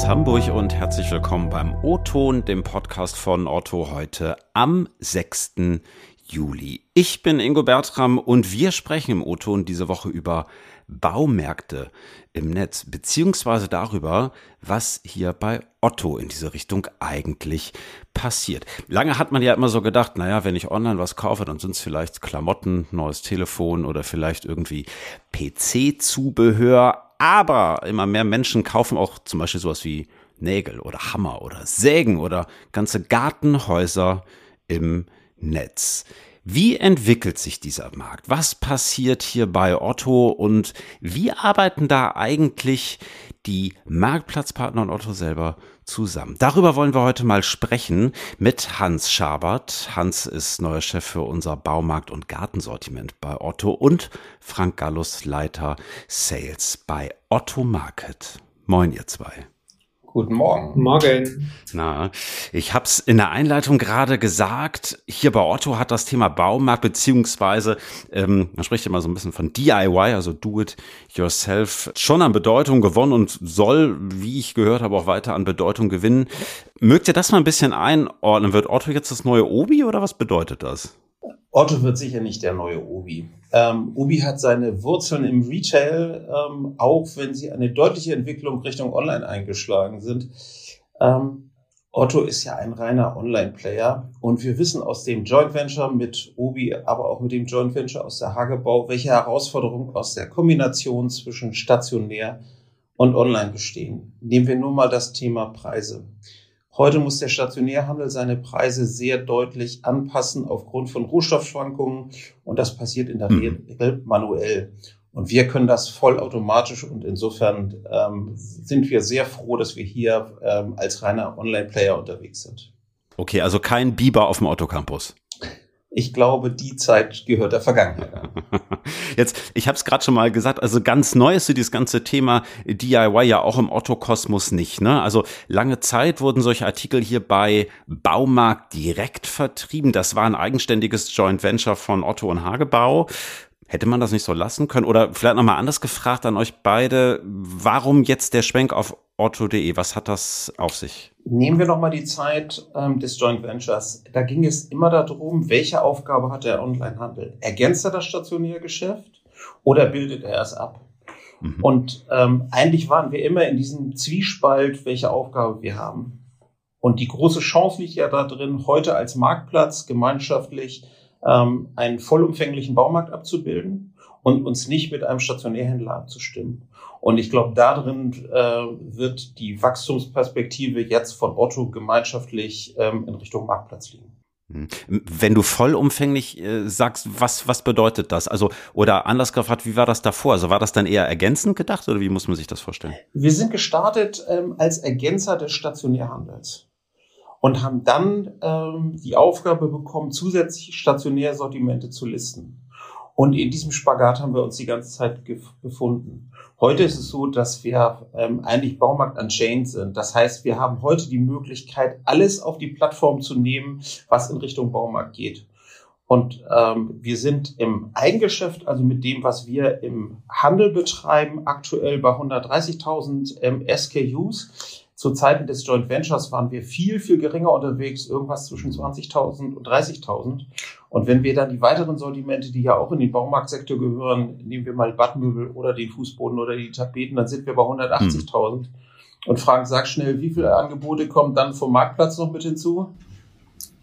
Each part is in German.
aus Hamburg und herzlich willkommen beim O-Ton, dem Podcast von Otto heute am 6. Juli. Ich bin Ingo Bertram und wir sprechen im O-Ton diese Woche über Baumärkte im Netz, beziehungsweise darüber, was hier bei Otto in diese Richtung eigentlich passiert. Lange hat man ja immer so gedacht, naja, wenn ich online was kaufe, dann sind es vielleicht Klamotten, neues Telefon oder vielleicht irgendwie PC-Zubehör. Aber immer mehr Menschen kaufen auch zum Beispiel sowas wie Nägel oder Hammer oder Sägen oder ganze Gartenhäuser im Netz. Wie entwickelt sich dieser Markt? Was passiert hier bei Otto und wie arbeiten da eigentlich die Marktplatzpartner und Otto selber zusammen? Darüber wollen wir heute mal sprechen mit Hans Schabert. Hans ist neuer Chef für unser Baumarkt- und Gartensortiment bei Otto und Frank Gallus, Leiter Sales bei Otto Market. Moin, ihr zwei. Guten Morgen. Morgen. Na, ich habe es in der Einleitung gerade gesagt. Hier bei Otto hat das Thema Baumarkt beziehungsweise ähm, man spricht immer so ein bisschen von DIY, also Do It Yourself, schon an Bedeutung gewonnen und soll, wie ich gehört habe, auch weiter an Bedeutung gewinnen. Mögt ihr das mal ein bisschen einordnen? Wird Otto jetzt das neue Obi oder was bedeutet das? Otto wird sicher nicht der neue Obi. Ähm, Obi hat seine Wurzeln im Retail, ähm, auch wenn sie eine deutliche Entwicklung Richtung Online eingeschlagen sind. Ähm, Otto ist ja ein reiner Online-Player und wir wissen aus dem Joint Venture mit Obi, aber auch mit dem Joint Venture aus der Hagebau, welche Herausforderungen aus der Kombination zwischen stationär und online bestehen. Nehmen wir nur mal das Thema Preise. Heute muss der Stationärhandel seine Preise sehr deutlich anpassen aufgrund von Rohstoffschwankungen und das passiert in der mhm. Regel manuell. Und wir können das vollautomatisch und insofern ähm, sind wir sehr froh, dass wir hier ähm, als reiner Online-Player unterwegs sind. Okay, also kein Biber auf dem Autocampus ich glaube, die Zeit gehört der Vergangenheit an. Jetzt, ich habe es gerade schon mal gesagt, also ganz neu ist so dieses ganze Thema DIY ja auch im Otto-Kosmos nicht. Ne? Also lange Zeit wurden solche Artikel hier bei Baumarkt direkt vertrieben. Das war ein eigenständiges Joint Venture von Otto und Hagebau. Hätte man das nicht so lassen können? Oder vielleicht nochmal anders gefragt an euch beide, warum jetzt der Schwenk auf otto.de? Was hat das auf sich? Nehmen wir nochmal die Zeit ähm, des Joint Ventures. Da ging es immer darum, welche Aufgabe hat der Onlinehandel? Ergänzt er das stationäre Geschäft oder bildet er es ab? Mhm. Und ähm, eigentlich waren wir immer in diesem Zwiespalt, welche Aufgabe wir haben. Und die große Chance liegt ja da drin, heute als Marktplatz gemeinschaftlich ähm, einen vollumfänglichen Baumarkt abzubilden und uns nicht mit einem Stationärhändler abzustimmen. Und ich glaube, darin äh, wird die Wachstumsperspektive jetzt von Otto gemeinschaftlich ähm, in Richtung Marktplatz liegen. Hm. Wenn du vollumfänglich äh, sagst, was, was bedeutet das? Also, oder anders gefragt, wie war das davor? Also war das dann eher ergänzend gedacht oder wie muss man sich das vorstellen? Wir sind gestartet ähm, als Ergänzer des Stationärhandels und haben dann ähm, die Aufgabe bekommen, zusätzlich stationäre Sortimente zu listen. Und in diesem Spagat haben wir uns die ganze Zeit befunden. Heute ist es so, dass wir ähm, eigentlich Baumarkt unchained sind. Das heißt, wir haben heute die Möglichkeit, alles auf die Plattform zu nehmen, was in Richtung Baumarkt geht. Und ähm, wir sind im Eigengeschäft, also mit dem, was wir im Handel betreiben, aktuell bei 130.000 ähm, SKUs. Zu Zeiten des Joint Ventures waren wir viel, viel geringer unterwegs, irgendwas zwischen 20.000 und 30.000. Und wenn wir dann die weiteren Sortimente, die ja auch in den Baumarktsektor gehören, nehmen wir mal Badmöbel oder den Fußboden oder die Tapeten, dann sind wir bei 180.000. Hm. Und Frank, sag schnell, wie viele Angebote kommen dann vom Marktplatz noch mit hinzu?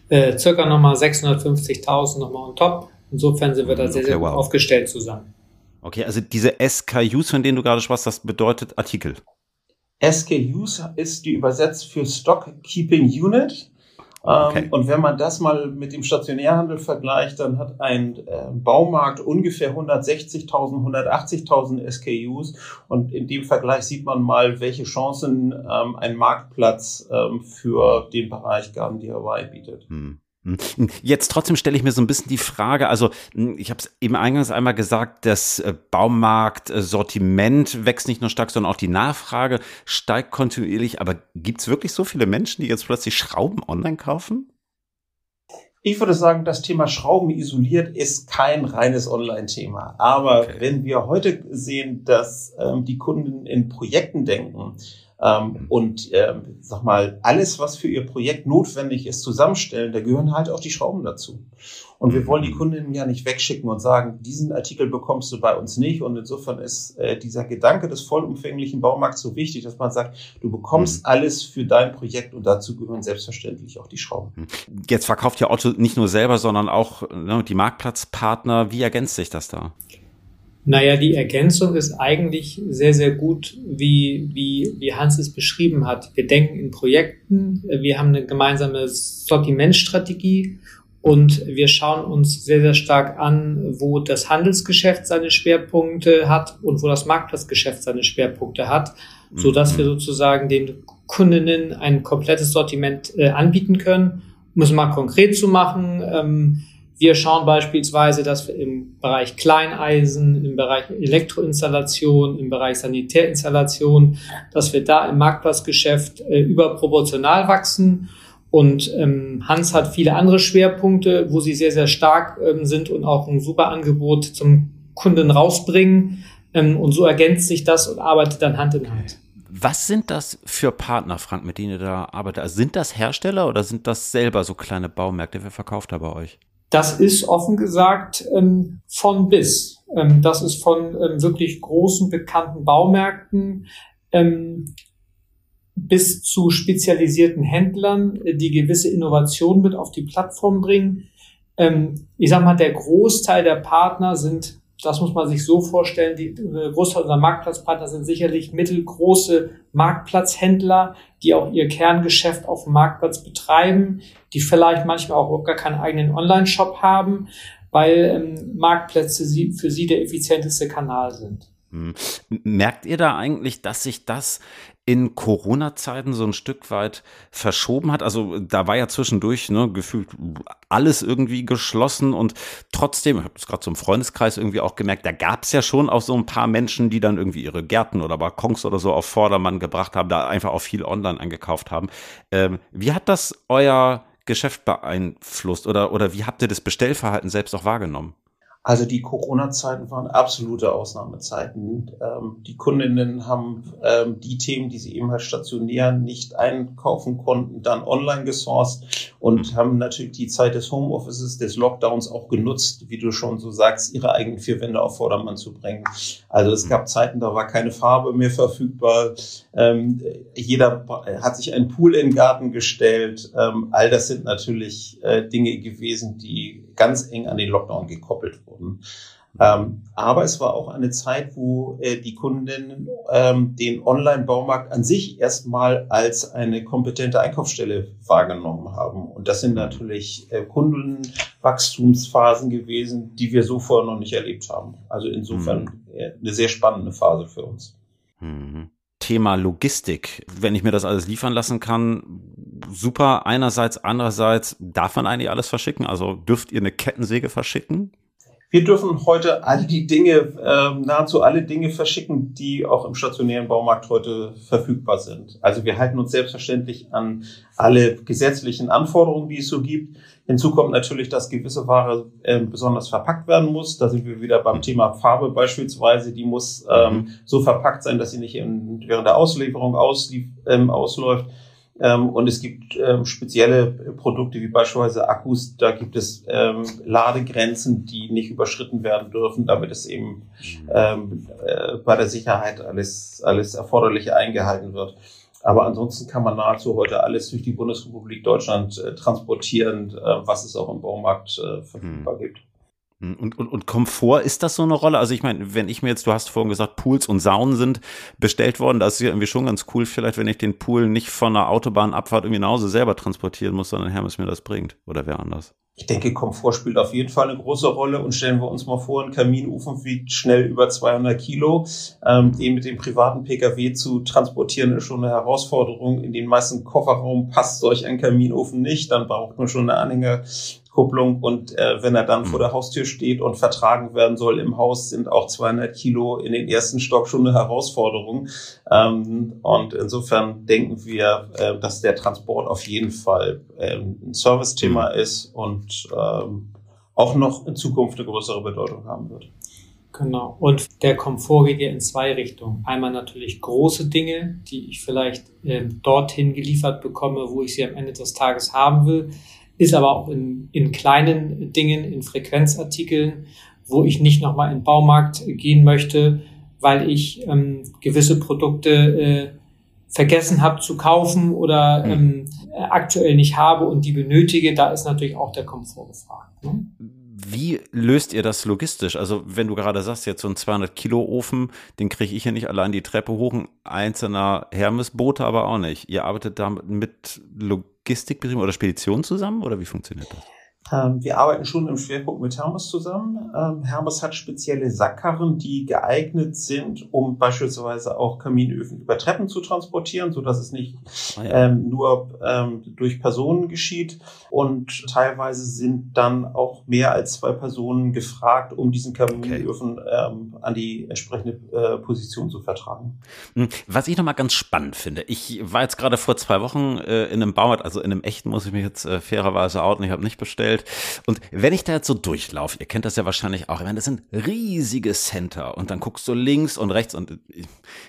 Äh, circa nochmal 650.000 nochmal on top. Insofern sind wir da sehr, okay, sehr gut wow. aufgestellt zusammen. Okay, also diese SKUs, von denen du gerade sprachst, das bedeutet Artikel. SKUs ist die übersetzt für Stock Keeping Unit. Ähm, okay. Und wenn man das mal mit dem Stationärhandel vergleicht, dann hat ein äh, Baumarkt ungefähr 160.000, 180.000 SKUs. Und in dem Vergleich sieht man mal, welche Chancen ähm, ein Marktplatz ähm, für den Bereich Garden DIY bietet. Hm. Jetzt trotzdem stelle ich mir so ein bisschen die Frage, also hm, ich habe es eben eingangs einmal gesagt, das äh, Baumarkt-Sortiment wächst nicht nur stark, sondern auch die Nachfrage steigt kontinuierlich. Aber gibt es wirklich so viele Menschen, die jetzt plötzlich Schrauben online kaufen? Ich würde sagen, das Thema Schrauben isoliert ist kein reines Online-Thema. Aber okay. wenn wir heute sehen, dass ähm, die Kunden in Projekten denken, ähm, und ähm, sag mal, alles, was für ihr Projekt notwendig ist, zusammenstellen, da gehören halt auch die Schrauben dazu. Und wir wollen die mhm. Kundinnen ja nicht wegschicken und sagen, diesen Artikel bekommst du bei uns nicht. Und insofern ist äh, dieser Gedanke des vollumfänglichen Baumarkts so wichtig, dass man sagt, du bekommst mhm. alles für dein Projekt und dazu gehören selbstverständlich auch die Schrauben. Mhm. Jetzt verkauft ja Otto nicht nur selber, sondern auch ne, die Marktplatzpartner. Wie ergänzt sich das da? Naja, die Ergänzung ist eigentlich sehr, sehr gut, wie, wie, wie Hans es beschrieben hat. Wir denken in Projekten, wir haben eine gemeinsame Sortimentstrategie und wir schauen uns sehr, sehr stark an, wo das Handelsgeschäft seine Schwerpunkte hat und wo das Marktplatzgeschäft seine Schwerpunkte hat, so dass wir mhm. sozusagen den Kundinnen ein komplettes Sortiment äh, anbieten können. Um es mal konkret zu machen, ähm, wir schauen beispielsweise, dass wir im Bereich Kleineisen, im Bereich Elektroinstallation, im Bereich Sanitärinstallation, dass wir da im Marktplatzgeschäft äh, überproportional wachsen und ähm, Hans hat viele andere Schwerpunkte, wo sie sehr, sehr stark ähm, sind und auch ein super Angebot zum Kunden rausbringen. Ähm, und so ergänzt sich das und arbeitet dann Hand in Hand. Was sind das für Partner, Frank, mit denen ihr da arbeitet? Also sind das Hersteller oder sind das selber so kleine Baumärkte? Wer verkauft da bei euch? Das ist offen gesagt ähm, von bis. Ähm, das ist von ähm, wirklich großen, bekannten Baumärkten ähm, bis zu spezialisierten Händlern, äh, die gewisse Innovationen mit auf die Plattform bringen. Ähm, ich sag mal, der Großteil der Partner sind, das muss man sich so vorstellen, die äh, Großteil unserer Marktplatzpartner sind sicherlich mittelgroße Marktplatzhändler, die auch ihr Kerngeschäft auf dem Marktplatz betreiben, die vielleicht manchmal auch gar keinen eigenen Online-Shop haben, weil ähm, Marktplätze für sie der effizienteste Kanal sind. Hm. Merkt ihr da eigentlich, dass sich das in Corona-Zeiten so ein Stück weit verschoben hat. Also da war ja zwischendurch ne, gefühlt alles irgendwie geschlossen und trotzdem, ich habe es gerade zum Freundeskreis irgendwie auch gemerkt, da gab es ja schon auch so ein paar Menschen, die dann irgendwie ihre Gärten oder Balkons oder so auf Vordermann gebracht haben, da einfach auch viel online eingekauft haben. Ähm, wie hat das euer Geschäft beeinflusst oder, oder wie habt ihr das Bestellverhalten selbst auch wahrgenommen? Also die Corona-Zeiten waren absolute Ausnahmezeiten. Ähm, die Kundinnen haben ähm, die Themen, die sie eben halt stationär nicht einkaufen konnten, dann online gesourced und mhm. haben natürlich die Zeit des Homeoffices, des Lockdowns auch genutzt, wie du schon so sagst, ihre eigenen vier Wände auf Vordermann zu bringen. Also es gab Zeiten, da war keine Farbe mehr verfügbar. Ähm, jeder hat sich einen Pool in den Garten gestellt. Ähm, all das sind natürlich äh, Dinge gewesen, die ganz eng an den Lockdown gekoppelt wurden. Ähm, aber es war auch eine Zeit, wo äh, die Kundinnen ähm, den Online-Baumarkt an sich erstmal als eine kompetente Einkaufsstelle wahrgenommen haben. Und das sind natürlich äh, Kundenwachstumsphasen gewesen, die wir so vorher noch nicht erlebt haben. Also insofern mhm. äh, eine sehr spannende Phase für uns. Mhm. Thema Logistik, wenn ich mir das alles liefern lassen kann, super einerseits, andererseits darf man eigentlich alles verschicken? Also dürft ihr eine Kettensäge verschicken? Wir dürfen heute all die Dinge, äh, nahezu alle Dinge verschicken, die auch im stationären Baumarkt heute verfügbar sind. Also wir halten uns selbstverständlich an alle gesetzlichen Anforderungen, die es so gibt. Hinzu kommt natürlich, dass gewisse Ware äh, besonders verpackt werden muss. Da sind wir wieder beim Thema Farbe beispielsweise. Die muss ähm, mhm. so verpackt sein, dass sie nicht in, während der Auslieferung auslief, ähm, ausläuft. Ähm, und es gibt ähm, spezielle Produkte wie beispielsweise Akkus, da gibt es ähm, Ladegrenzen, die nicht überschritten werden dürfen, damit es eben ähm, äh, bei der Sicherheit alles, alles Erforderliche eingehalten wird. Aber ansonsten kann man nahezu heute alles durch die Bundesrepublik Deutschland äh, transportieren, äh, was es auch im Baumarkt äh, verfügbar hm. gibt. Hm, und, und, und Komfort, ist das so eine Rolle? Also ich meine, wenn ich mir jetzt, du hast vorhin gesagt, Pools und Saunen sind bestellt worden, das ist ja irgendwie schon ganz cool, vielleicht, wenn ich den Pool nicht von einer Autobahnabfahrt irgendwie nach Hause selber transportieren muss, sondern Hermes mir das bringt. Oder wer anders? Ich denke, Komfort spielt auf jeden Fall eine große Rolle und stellen wir uns mal vor, ein Kaminofen wiegt schnell über 200 Kilo. Ähm, den mit dem privaten Pkw zu transportieren ist schon eine Herausforderung. In den meisten Kofferraum passt solch ein Kaminofen nicht. Dann braucht man schon eine Anhänger Kupplung und äh, wenn er dann vor der Haustür steht und vertragen werden soll im Haus, sind auch 200 Kilo in den ersten Stock schon eine Herausforderung. Ähm, und insofern denken wir, äh, dass der Transport auf jeden Fall ähm, ein Service-Thema mhm. ist und ähm, auch noch in Zukunft eine größere Bedeutung haben wird. Genau. Und der Komfort geht ja in zwei Richtungen. Einmal natürlich große Dinge, die ich vielleicht äh, dorthin geliefert bekomme, wo ich sie am Ende des Tages haben will, ist aber auch in, in kleinen Dingen, in Frequenzartikeln, wo ich nicht nochmal in den Baumarkt gehen möchte, weil ich ähm, gewisse Produkte äh, vergessen habe zu kaufen oder mhm. ähm, aktuell nicht habe und die benötige. Da ist natürlich auch der Komfort gefragt. Ne? Wie löst ihr das logistisch? Also wenn du gerade sagst, jetzt so ein 200 Kilo Ofen, den kriege ich ja nicht allein die Treppe hoch, ein einzelner Hermesbote aber auch nicht. Ihr arbeitet da mit Logistikbetrieben oder Speditionen zusammen oder wie funktioniert das? Ähm, wir arbeiten schon im Schwerpunkt mit Hermes zusammen. Ähm, Hermes hat spezielle Sackkarren, die geeignet sind, um beispielsweise auch Kaminöfen über Treppen zu transportieren, so dass es nicht ah, ja. ähm, nur ähm, durch Personen geschieht. Und teilweise sind dann auch mehr als zwei Personen gefragt, um diesen Kaminöfen okay. Ähm, an die entsprechende äh, Position zu vertragen. Hm, was ich nochmal ganz spannend finde, ich war jetzt gerade vor zwei Wochen äh, in einem Baumarkt, also in einem echten muss ich mich jetzt äh, fairerweise outen, ich habe nicht bestellt vorgestellt. Und wenn ich da jetzt so durchlaufe, ihr kennt das ja wahrscheinlich auch, ich meine, das sind riesige Center und dann guckst du links und rechts und ich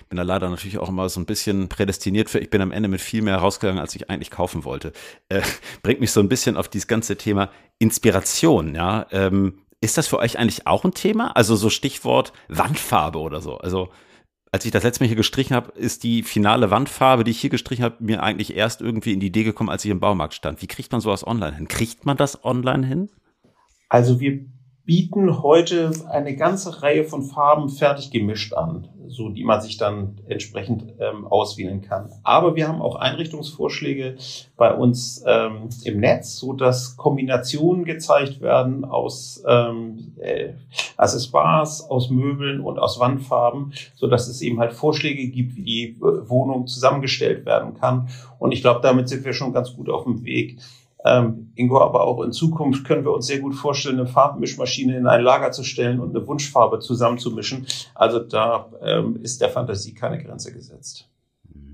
bin da leider natürlich auch immer so ein bisschen prädestiniert für, ich bin am Ende mit viel mehr rausgegangen, als ich eigentlich kaufen wollte. Äh, bringt mich so ein bisschen auf dieses ganze Thema Inspiration, ja. Ähm, ist das für euch eigentlich auch ein Thema? Also so Stichwort Wandfarbe oder so. Also als ich das letzte Mal hier gestrichen habe, ist die finale Wandfarbe, die ich hier gestrichen habe, mir eigentlich erst irgendwie in die Idee gekommen, als ich im Baumarkt stand. Wie kriegt man sowas online hin? Kriegt man das online hin? Also wir bieten heute eine ganze Reihe von Farben fertig gemischt an, so die man sich dann entsprechend ähm, auswählen kann. Aber wir haben auch Einrichtungsvorschläge bei uns ähm, im Netz, so dass Kombinationen gezeigt werden aus ähm, äh, Accessoires, aus Möbeln und aus Wandfarben, so dass es eben halt Vorschläge gibt, wie die äh, Wohnung zusammengestellt werden kann. Und ich glaube, damit sind wir schon ganz gut auf dem Weg ähm, Ingo, aber auch in Zukunft können wir uns sehr gut vorstellen, eine Farbmischmaschine in ein Lager zu stellen und eine Wunschfarbe zusammenzumischen. Also da ähm, ist der Fantasie keine Grenze gesetzt.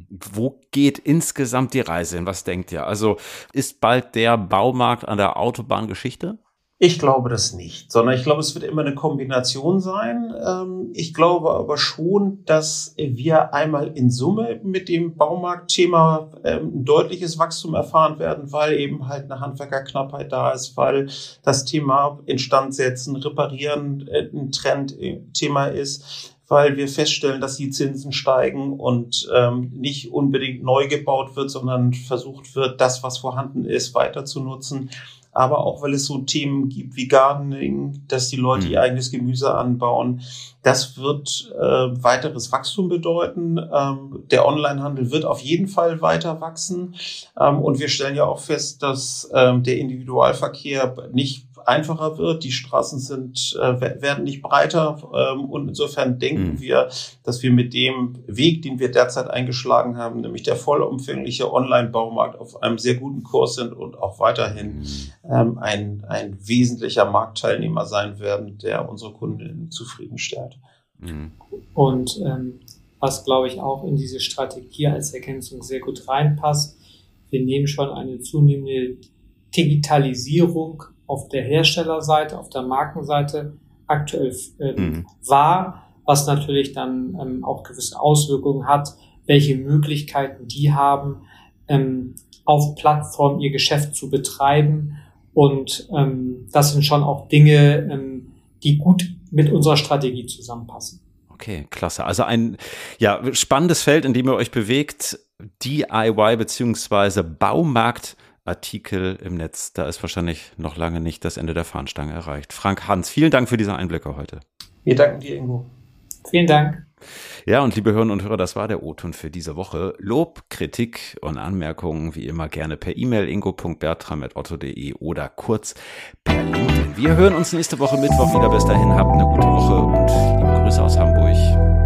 Wo geht insgesamt die Reise hin? Was denkt ihr? Also ist bald der Baumarkt an der Autobahn Geschichte? Ich glaube das nicht, sondern ich glaube, es wird immer eine Kombination sein. Ähm, ich glaube aber schon, dass wir einmal in Summe mit dem Baumarktthema ähm, ein deutliches Wachstum erfahren werden, weil eben halt eine Handwerkerknappheit da ist, weil das Thema Instandsetzen, Reparieren äh, ein Trendthema ist weil wir feststellen, dass die Zinsen steigen und ähm, nicht unbedingt neu gebaut wird, sondern versucht wird, das, was vorhanden ist, weiter zu nutzen aber auch weil es so Themen gibt wie Gardening, dass die Leute mhm. ihr eigenes Gemüse anbauen. Das wird äh, weiteres Wachstum bedeuten. Ähm, der Onlinehandel wird auf jeden Fall weiter wachsen. Ähm, und wir stellen ja auch fest, dass ähm, der Individualverkehr nicht einfacher wird. Die Straßen sind, äh, werden nicht breiter ähm, und insofern denken mhm. wir, dass wir mit dem Weg, den wir derzeit eingeschlagen haben, nämlich der vollumfängliche Online-Baumarkt auf einem sehr guten Kurs sind und auch weiterhin mhm. ähm, ein, ein wesentlicher Marktteilnehmer sein werden, der unsere Kunden zufriedenstellt. Mhm. Und ähm, was, glaube ich, auch in diese Strategie als Ergänzung sehr gut reinpasst, wir nehmen schon eine zunehmende Digitalisierung auf der Herstellerseite, auf der Markenseite aktuell äh, mhm. wahr, was natürlich dann ähm, auch gewisse Auswirkungen hat, welche Möglichkeiten die haben, ähm, auf Plattformen ihr Geschäft zu betreiben. Und ähm, das sind schon auch Dinge, ähm, die gut mit unserer Strategie zusammenpassen. Okay, klasse. Also ein ja, spannendes Feld, in dem ihr euch bewegt. DIY beziehungsweise Baumarkt Artikel im Netz. Da ist wahrscheinlich noch lange nicht das Ende der Fahnenstange erreicht. Frank Hans, vielen Dank für diese Einblicke heute. Wir danken dir, Ingo. Vielen Dank. Ja, und liebe Hörerinnen und Hörer, das war der O-Ton für diese Woche. Lob, Kritik und Anmerkungen wie immer gerne per E-Mail ingo.bertram.otto.de oder kurz per LinkedIn. Wir hören uns nächste Woche Mittwoch wieder. Bis dahin habt eine gute Woche und liebe Grüße aus Hamburg.